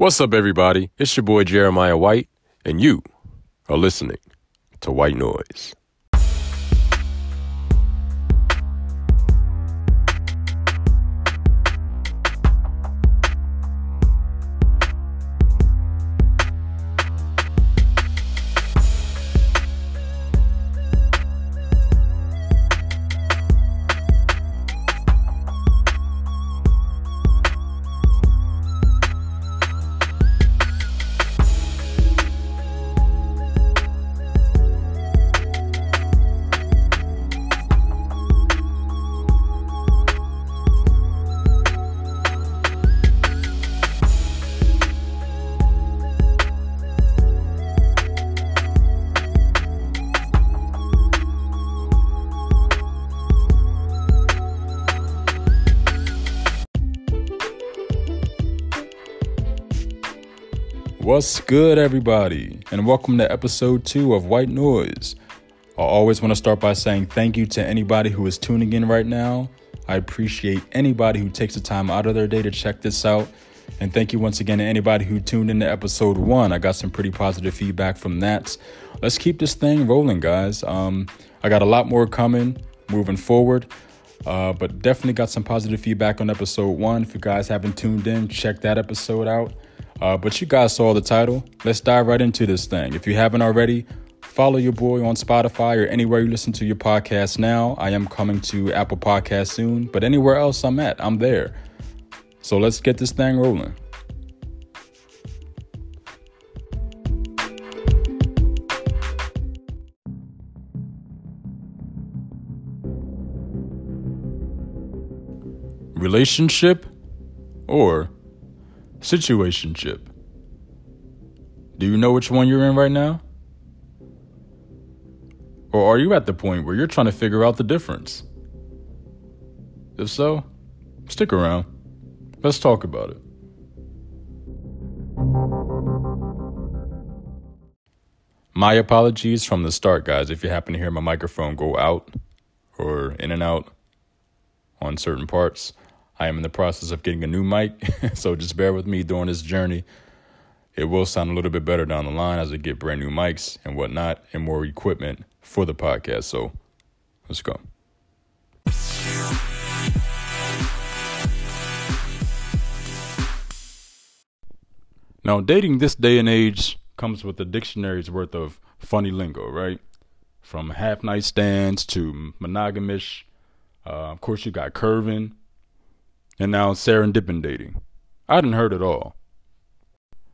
What's up, everybody? It's your boy Jeremiah White, and you are listening to White Noise. What's good, everybody, and welcome to episode two of White Noise. I always want to start by saying thank you to anybody who is tuning in right now. I appreciate anybody who takes the time out of their day to check this out. And thank you once again to anybody who tuned into episode one. I got some pretty positive feedback from that. Let's keep this thing rolling, guys. Um, I got a lot more coming moving forward. Uh, but definitely got some positive feedback on episode one. If you guys haven't tuned in, check that episode out. Uh, but you guys saw the title. Let's dive right into this thing. If you haven't already, follow your boy on Spotify or anywhere you listen to your podcast now. I am coming to Apple Podcasts soon, but anywhere else I'm at, I'm there. So let's get this thing rolling. Relationship or situationship? Do you know which one you're in right now? Or are you at the point where you're trying to figure out the difference? If so, stick around. Let's talk about it. My apologies from the start, guys, if you happen to hear my microphone go out or in and out on certain parts. I am in the process of getting a new mic, so just bear with me during this journey. It will sound a little bit better down the line as I get brand new mics and whatnot and more equipment for the podcast. So let's go. Now, dating this day and age comes with a dictionary's worth of funny lingo, right? From half night stands to monogamish. Uh, of course, you got curving, and now serendipidating. I hadn't heard it all.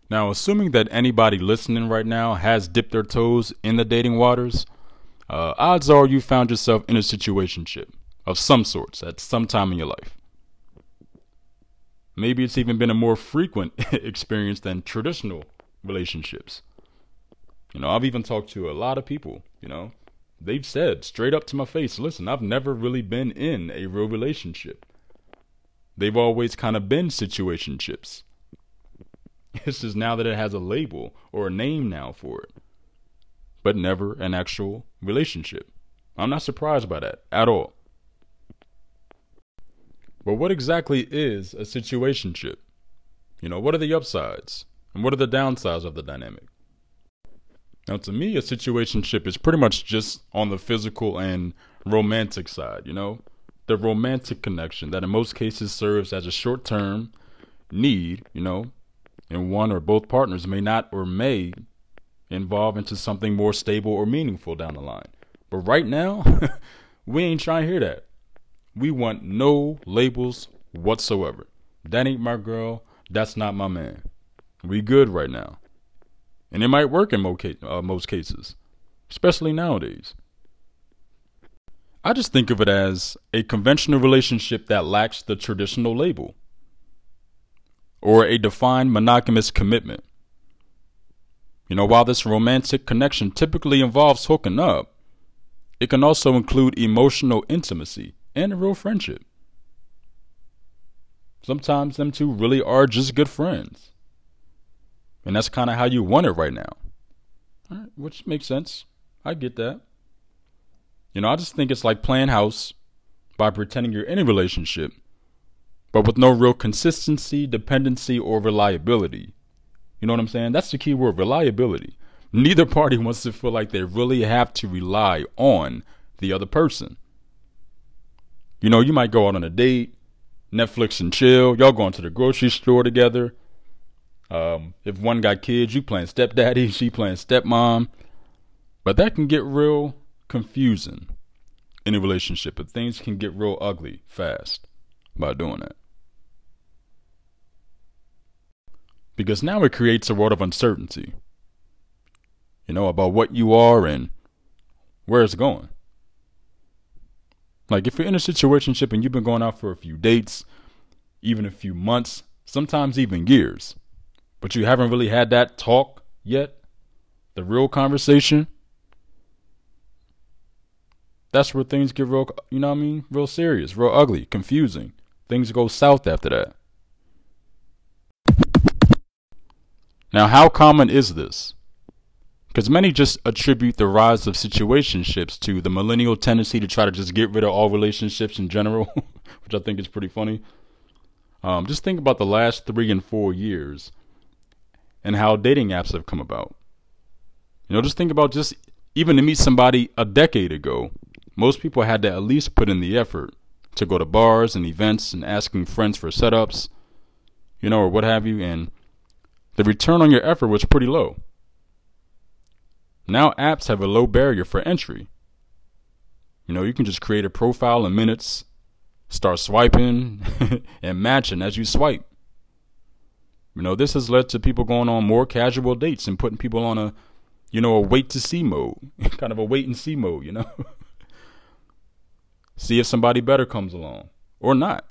Now, assuming that anybody listening right now has dipped their toes in the dating waters, uh, odds are you found yourself in a situationship of some sorts at some time in your life. Maybe it's even been a more frequent experience than traditional relationships. You know, I've even talked to a lot of people, you know, they've said straight up to my face, listen, I've never really been in a real relationship. They've always kind of been situationships. It's just now that it has a label or a name now for it, but never an actual relationship. I'm not surprised by that at all. But what exactly is a situationship? You know, what are the upsides and what are the downsides of the dynamic? Now, to me, a situationship is pretty much just on the physical and romantic side, you know? The romantic connection that in most cases serves as a short term need, you know, and one or both partners may not or may evolve into something more stable or meaningful down the line. But right now, we ain't trying to hear that. We want no labels whatsoever. That ain't my girl. That's not my man. We good right now. And it might work in uh, most cases, especially nowadays. I just think of it as a conventional relationship that lacks the traditional label or a defined monogamous commitment. You know, while this romantic connection typically involves hooking up, it can also include emotional intimacy and a real friendship. Sometimes them two really are just good friends. And that's kind of how you want it right now. which makes sense. I get that. You know, I just think it's like playing house by pretending you're in a relationship, but with no real consistency, dependency, or reliability You know what I'm saying? That's the key word reliability. Neither party wants to feel like they really have to rely on the other person. You know, you might go out on a date, Netflix and chill. Y'all going to the grocery store together. Um, if one got kids, you playing stepdaddy, she playing stepmom. But that can get real confusing in a relationship. But things can get real ugly fast by doing that. Because now it creates a world of uncertainty. You know, about what you are and where it's going. Like if you're in a situationship and you've been going out for a few dates, even a few months, sometimes even years, but you haven't really had that talk yet, the real conversation, that's where things get real, you know what I mean? Real serious, real ugly, confusing. Things go south after that. Now, how common is this? Because many just attribute the rise of situationships to the millennial tendency to try to just get rid of all relationships in general, which I think is pretty funny. Um, just think about the last three and four years and how dating apps have come about. You know, just think about just even to meet somebody a decade ago, most people had to at least put in the effort to go to bars and events and asking friends for setups, you know, or what have you, and the return on your effort was pretty low. Now apps have a low barrier for entry. You know, you can just create a profile in minutes, start swiping and matching as you swipe. You know, this has led to people going on more casual dates and putting people on a, you know, a wait to see mode, kind of a wait and see mode, you know. see if somebody better comes along or not,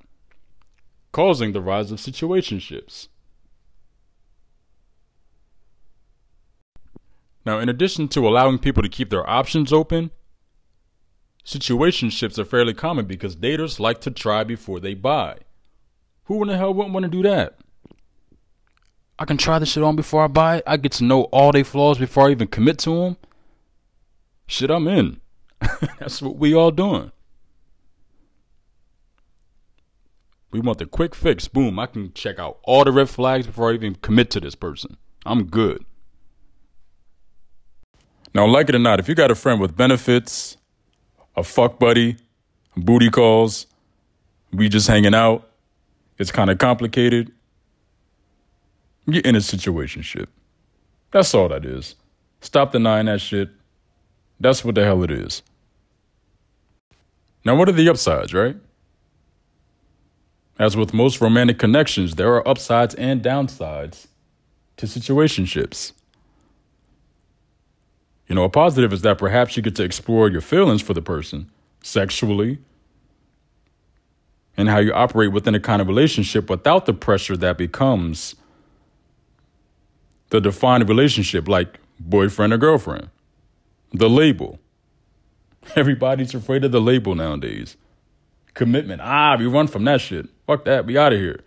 causing the rise of situationships. Now, in addition to allowing people to keep their options open, situationships are fairly common because daters like to try before they buy. Who in the hell wouldn't want to do that? I can try this shit on before I buy it. I get to know all their flaws before I even commit to them. Shit, I'm in. That's what we all doing. We want the quick fix. Boom, I can check out all the red flags before I even commit to this person. I'm good. Now, like it or not, if you got a friend with benefits, a fuck buddy, booty calls, we just hanging out, it's kind of complicated, you're in a situationship. That's all that is. Stop denying that shit. That's what the hell it is. Now, what are the upsides, right? As with most romantic connections, there are upsides and downsides to situationships. You know, a positive is that perhaps you get to explore your feelings for the person sexually and how you operate within a kind of relationship without the pressure that becomes the defined relationship, like boyfriend or girlfriend. The label. Everybody's afraid of the label nowadays. Commitment. Ah, we run from that shit. Fuck that. We out of here.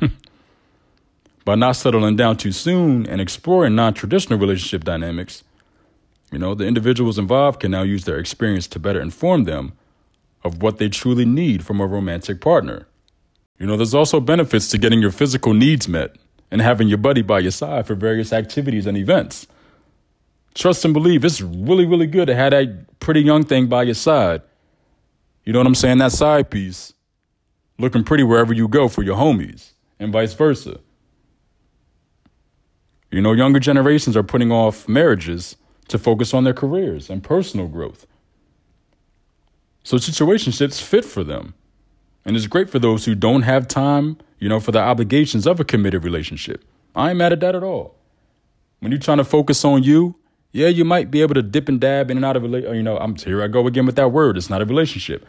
By not settling down too soon and exploring non traditional relationship dynamics, you know, the individuals involved can now use their experience to better inform them of what they truly need from a romantic partner. You know, there's also benefits to getting your physical needs met and having your buddy by your side for various activities and events. Trust and believe it's really, really good to have that pretty young thing by your side. You know what I'm saying? That side piece looking pretty wherever you go for your homies and vice versa. You know, younger generations are putting off marriages to focus on their careers and personal growth. So situationships fit for them. And it's great for those who don't have time, you know, for the obligations of a committed relationship. I ain't mad at that at all. When you're trying to focus on you, yeah, you might be able to dip and dab in and out of a, you know, I'm here I go again with that word. It's not a relationship.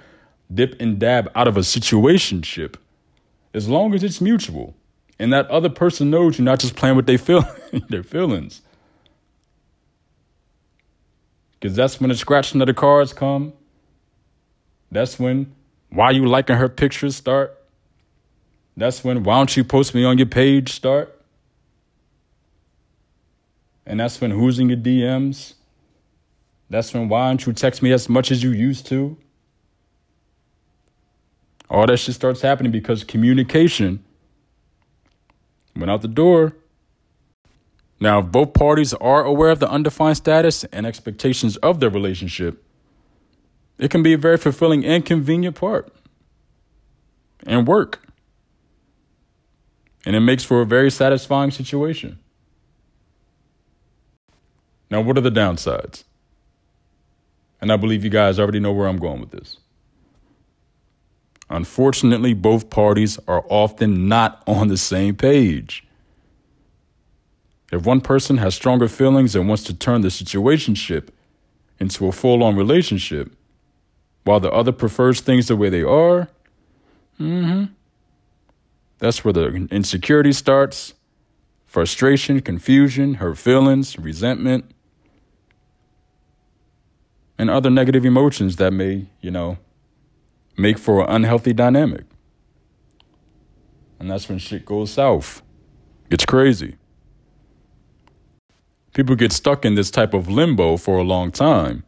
Dip and dab out of a situationship as long as it's mutual and that other person knows you're not just playing with their feel their feelings because that's when the scratching of the cards come. That's when why you liking her pictures start. That's when why don't you post me on your page start. And that's when who's in your DMs. That's when why don't you text me as much as you used to. All that shit starts happening because communication went out the door. Now, if both parties are aware of the undefined status and expectations of their relationship, it can be a very fulfilling and convenient part and work. And it makes for a very satisfying situation. Now, what are the downsides? And I believe you guys already know where I'm going with this. Unfortunately, both parties are often not on the same page. If one person has stronger feelings and wants to turn the situationship into a full on relationship, while the other prefers things the way they are, mm-hmm, that's where the insecurity starts frustration, confusion, hurt feelings, resentment, and other negative emotions that may, you know, make for an unhealthy dynamic. And that's when shit goes south. It's crazy. People get stuck in this type of limbo for a long time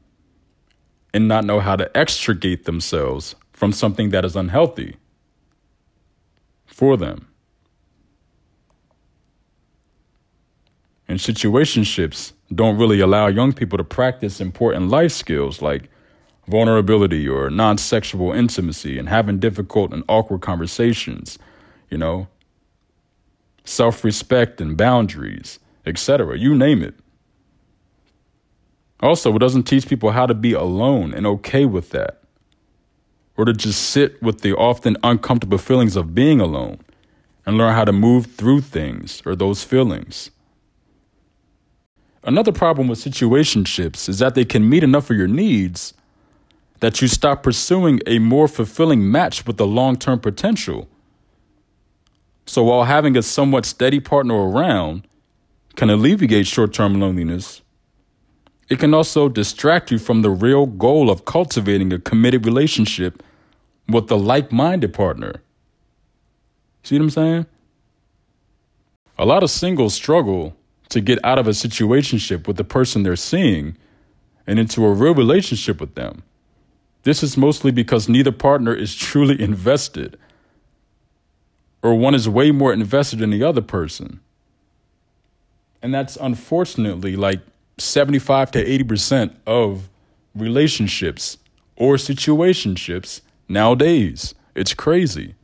and not know how to extricate themselves from something that is unhealthy for them. And situationships don't really allow young people to practice important life skills like vulnerability or non sexual intimacy and having difficult and awkward conversations, you know, self respect and boundaries, etc. You name it. Also, it doesn't teach people how to be alone and okay with that or to just sit with the often uncomfortable feelings of being alone and learn how to move through things or those feelings. Another problem with situationships is that they can meet enough of your needs that you stop pursuing a more fulfilling match with the long term potential. So, while having a somewhat steady partner around can alleviate short term loneliness, it can also distract you from the real goal of cultivating a committed relationship with a like minded partner. See what I'm saying? A lot of singles struggle to get out of a situationship with the person they're seeing and into a real relationship with them. This is mostly because neither partner is truly invested, or one is way more invested in the other person. And that's unfortunately like 75 to 80% of relationships or situationships nowadays. It's crazy.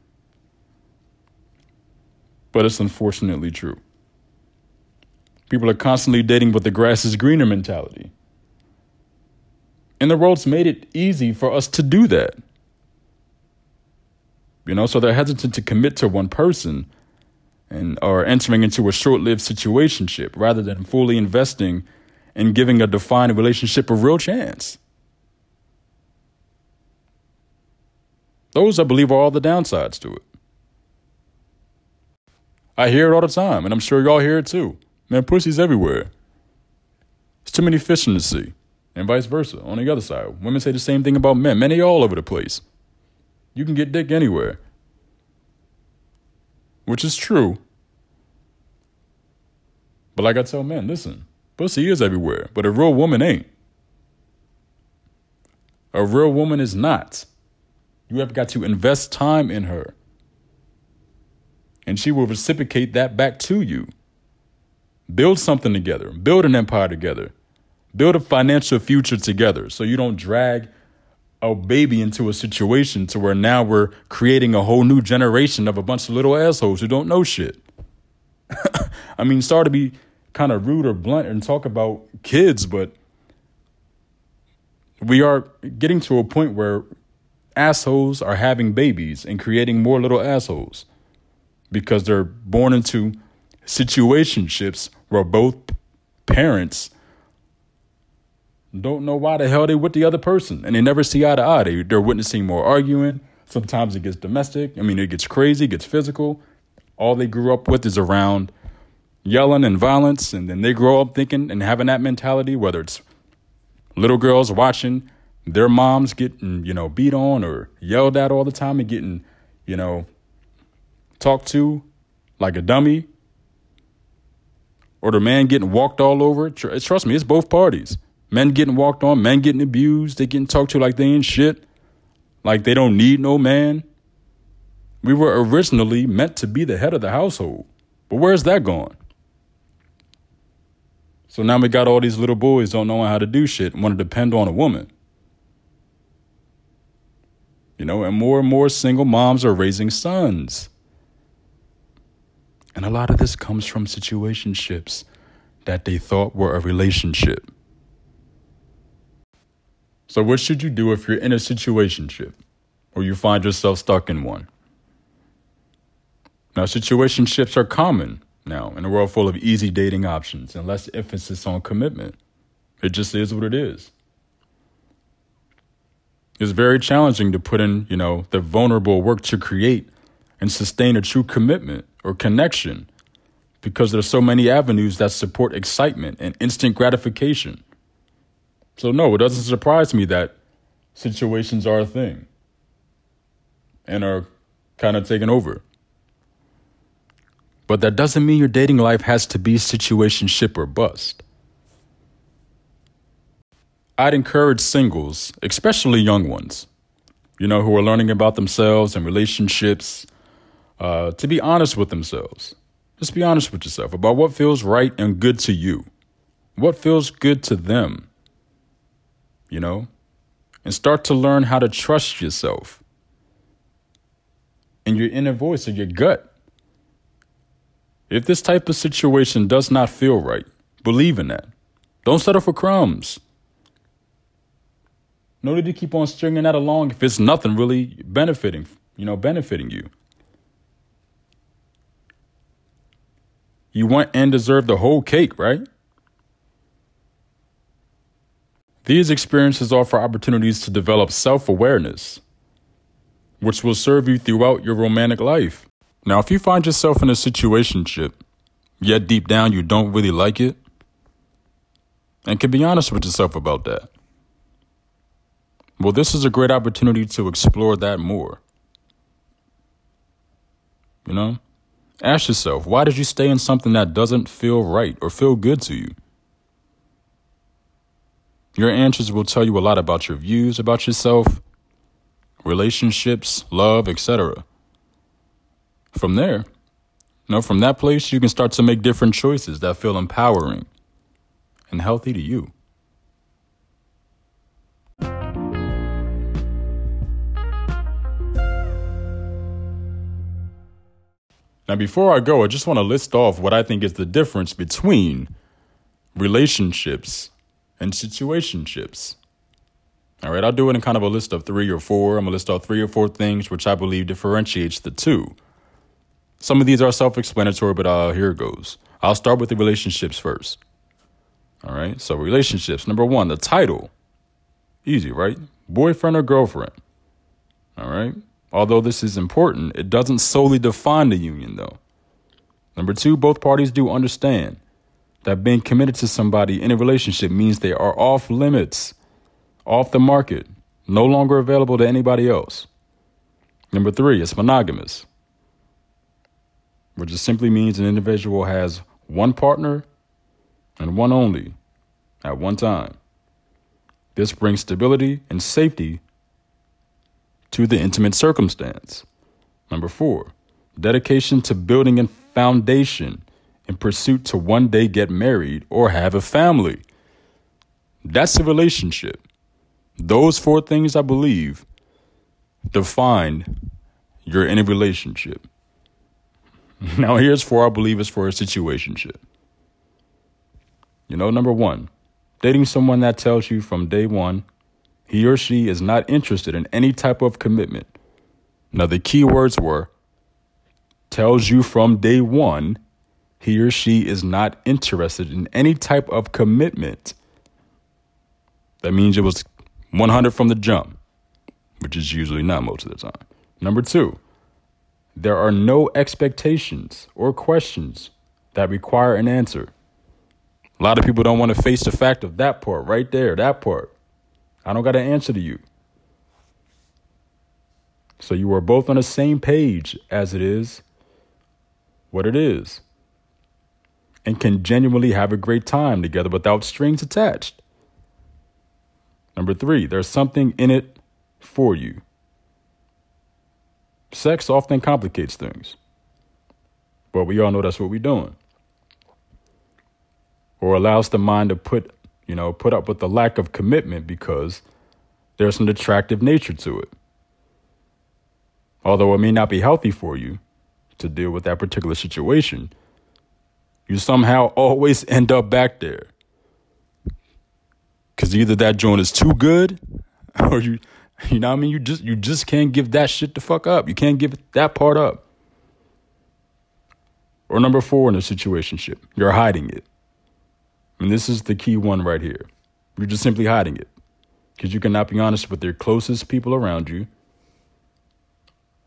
But it's unfortunately true. People are constantly dating with the grass is greener mentality. And the world's made it easy for us to do that. You know, so they're hesitant to commit to one person and are entering into a short-lived situationship rather than fully investing and giving a defined relationship a real chance. Those, I believe, are all the downsides to it. I hear it all the time, and I'm sure y'all hear it too. Man, pussy's everywhere. There's too many fish in the sea, and vice versa. On the other side, women say the same thing about men. Men, they all over the place. You can get dick anywhere, which is true. But like I tell men, listen, Pussy is everywhere, but a real woman ain't. A real woman is not. You have got to invest time in her. And she will reciprocate that back to you. Build something together, build an empire together, build a financial future together so you don't drag a baby into a situation to where now we're creating a whole new generation of a bunch of little assholes who don't know shit. I mean, sorry to be kind of rude or blunt and talk about kids, but we are getting to a point where assholes are having babies and creating more little assholes because they're born into situationships where both parents don't know why the hell they with the other person and they never see eye to eye. They, they're witnessing more arguing. Sometimes it gets domestic. I mean, it gets crazy, gets physical. All they grew up with is around yelling and violence, and then they grow up thinking and having that mentality, whether it's little girls watching their moms getting, you know, beat on or yelled at all the time and getting, you know, talked to like a dummy, or the man getting walked all over. Trust me, it's both parties. Men getting walked on, men getting abused, they getting talked to like they ain't shit, like they don't need no man. We were originally meant to be the head of the household, but where's that gone? So now we got all these little boys don't know how to do shit want to depend on a woman. You know, and more and more single moms are raising sons. And a lot of this comes from situationships that they thought were a relationship. So, what should you do if you're in a situationship or you find yourself stuck in one? Now, situationships are common now in a world full of easy dating options and less emphasis on commitment. It just is what it is. It's very challenging to put in, you know, the vulnerable work to create and sustain a true commitment or connection because there's so many avenues that support excitement and instant gratification. So no, it doesn't surprise me that situations are a thing and are kind of taken over. But that doesn't mean your dating life has to be situationship or bust. I'd encourage singles, especially young ones, you know, who are learning about themselves and relationships, uh, to be honest with themselves. Just be honest with yourself about what feels right and good to you. What feels good to them, you know? And start to learn how to trust yourself and your inner voice or your gut. If this type of situation does not feel right, believe in that. Don't settle for crumbs. No need to keep on stringing that along if it's nothing really benefiting, you know, benefiting you. You want and deserve the whole cake, right? These experiences offer opportunities to develop self awareness, which will serve you throughout your romantic life. Now, if you find yourself in a situationship, yet deep down you don't really like it, and can be honest with yourself about that, well, this is a great opportunity to explore that more. You know? Ask yourself, why did you stay in something that doesn't feel right or feel good to you? Your answers will tell you a lot about your views about yourself, relationships, love, etc. From there, know, from that place, you can start to make different choices that feel empowering and healthy to you. Now, before I go, I just want to list off what I think is the difference between relationships and situationships. All right, I'll do it in kind of a list of three or four. I'm going to list off three or four things which I believe differentiates the two. Some of these are self explanatory, but uh, here it goes. I'll start with the relationships first. All right. So, relationships. Number one, the title. Easy, right? Boyfriend or girlfriend. All right. Although this is important, it doesn't solely define the union, though. Number two, both parties do understand that being committed to somebody in a relationship means they are off limits, off the market, no longer available to anybody else. Number three, it's monogamous which just simply means an individual has one partner and one only at one time. This brings stability and safety to the intimate circumstance. Number four, dedication to building a foundation in pursuit to one day get married or have a family. That's a relationship. Those four things, I believe, define you're in a relationship. Now, here's four I believe is for a situationship. You know, number one, dating someone that tells you from day one he or she is not interested in any type of commitment. Now, the key words were tells you from day one he or she is not interested in any type of commitment. That means it was 100 from the jump, which is usually not most of the time. Number two, there are no expectations or questions that require an answer. A lot of people don't want to face the fact of that part right there, that part. I don't got an answer to you. So you are both on the same page as it is what it is and can genuinely have a great time together without strings attached. Number three, there's something in it for you. Sex often complicates things. But we all know that's what we're doing. or allows the mind to put, you know, put up with the lack of commitment because there's an attractive nature to it. Although it may not be healthy for you to deal with that particular situation, you somehow always end up back there. Cause either that joint is too good or you you know what I mean? You just you just can't give that shit the fuck up. You can't give that part up. Or number four in a situationship, you're hiding it. And this is the key one right here. You're just simply hiding it. Because you cannot be honest with your closest people around you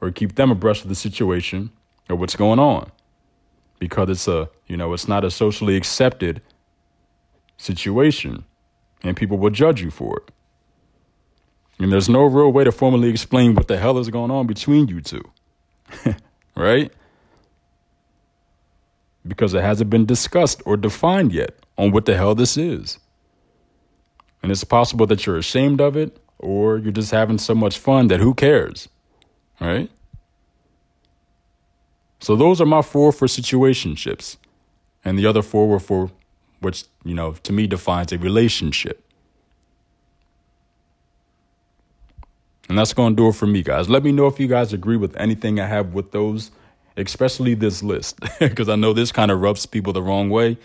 or keep them abreast of the situation or what's going on. Because it's a, you know, it's not a socially accepted situation and people will judge you for it. And there's no real way to formally explain what the hell is going on between you two. right? Because it hasn't been discussed or defined yet on what the hell this is. And it's possible that you're ashamed of it or you're just having so much fun that who cares? Right? So those are my four for situationships. And the other four were for which, you know, to me defines a relationship. And that's going to do it for me, guys. Let me know if you guys agree with anything I have with those, especially this list, because I know this kind of rubs people the wrong way.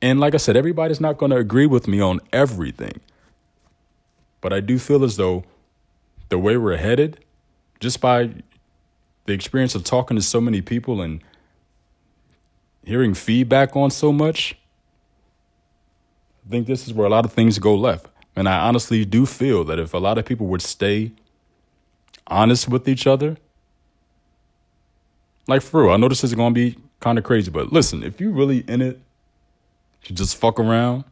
And like I said, everybody's not going to agree with me on everything. But I do feel as though the way we're headed, just by the experience of talking to so many people and hearing feedback on so much, I think this is where a lot of things go left. And I honestly do feel that if a lot of people would stay honest with each other, like for real, I know this is to be kind of crazy, but listen, if you really in it to just fuck around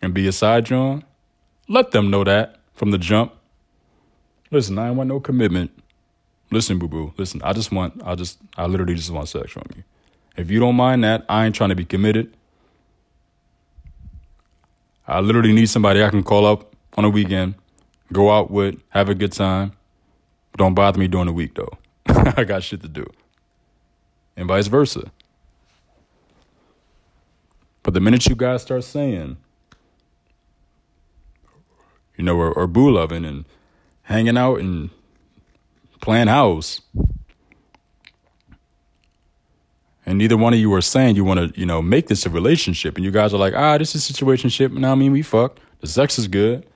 and be a side John, let them know that from the jump. Listen, I ain't want no commitment. Listen, boo boo. Listen, I just want, I just, I literally just want sex from you. If you don't mind that, I ain't trying to be committed. I literally need somebody I can call up on a weekend, go out with, have a good time. Don't bother me during the week though. I got shit to do. And vice versa. But the minute you guys start saying, you know, or, or boo loving and hanging out and playing house, and neither one of you are saying you want to, you know, make this a relationship, and you guys are like, ah, this is a situationship. You know what I mean? We fuck. The sex is good.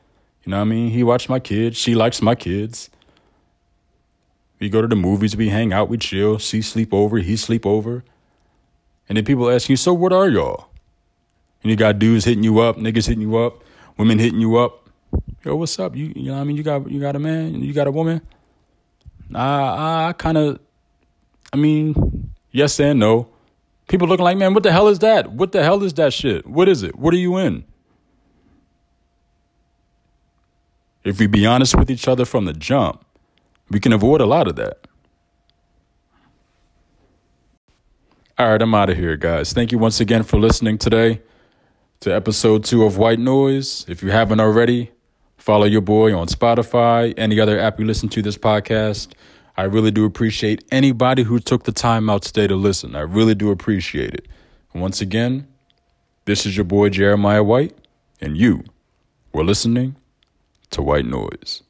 You know what I mean? He watched my kids. She likes my kids. We go to the movies. We hang out. We chill. She sleep over. He sleep over. And then people ask you, so what are y'all? And you got dudes hitting you up, niggas hitting you up, women hitting you up. Yo, what's up? You, you know what I mean? You got you got a man? You got a woman? Nah, I kind of. I mean, Yes and no. People looking like, man, what the hell is that? What the hell is that shit? What is it? What are you in? If we be honest with each other from the jump, we can avoid a lot of that. All right, I'm out of here, guys. Thank you once again for listening today to episode two of White Noise. If you haven't already, follow your boy on Spotify, any other app you listen to this podcast. I really do appreciate anybody who took the time out today to listen. I really do appreciate it. And once again, this is your boy Jeremiah White, and you were listening to White Noise.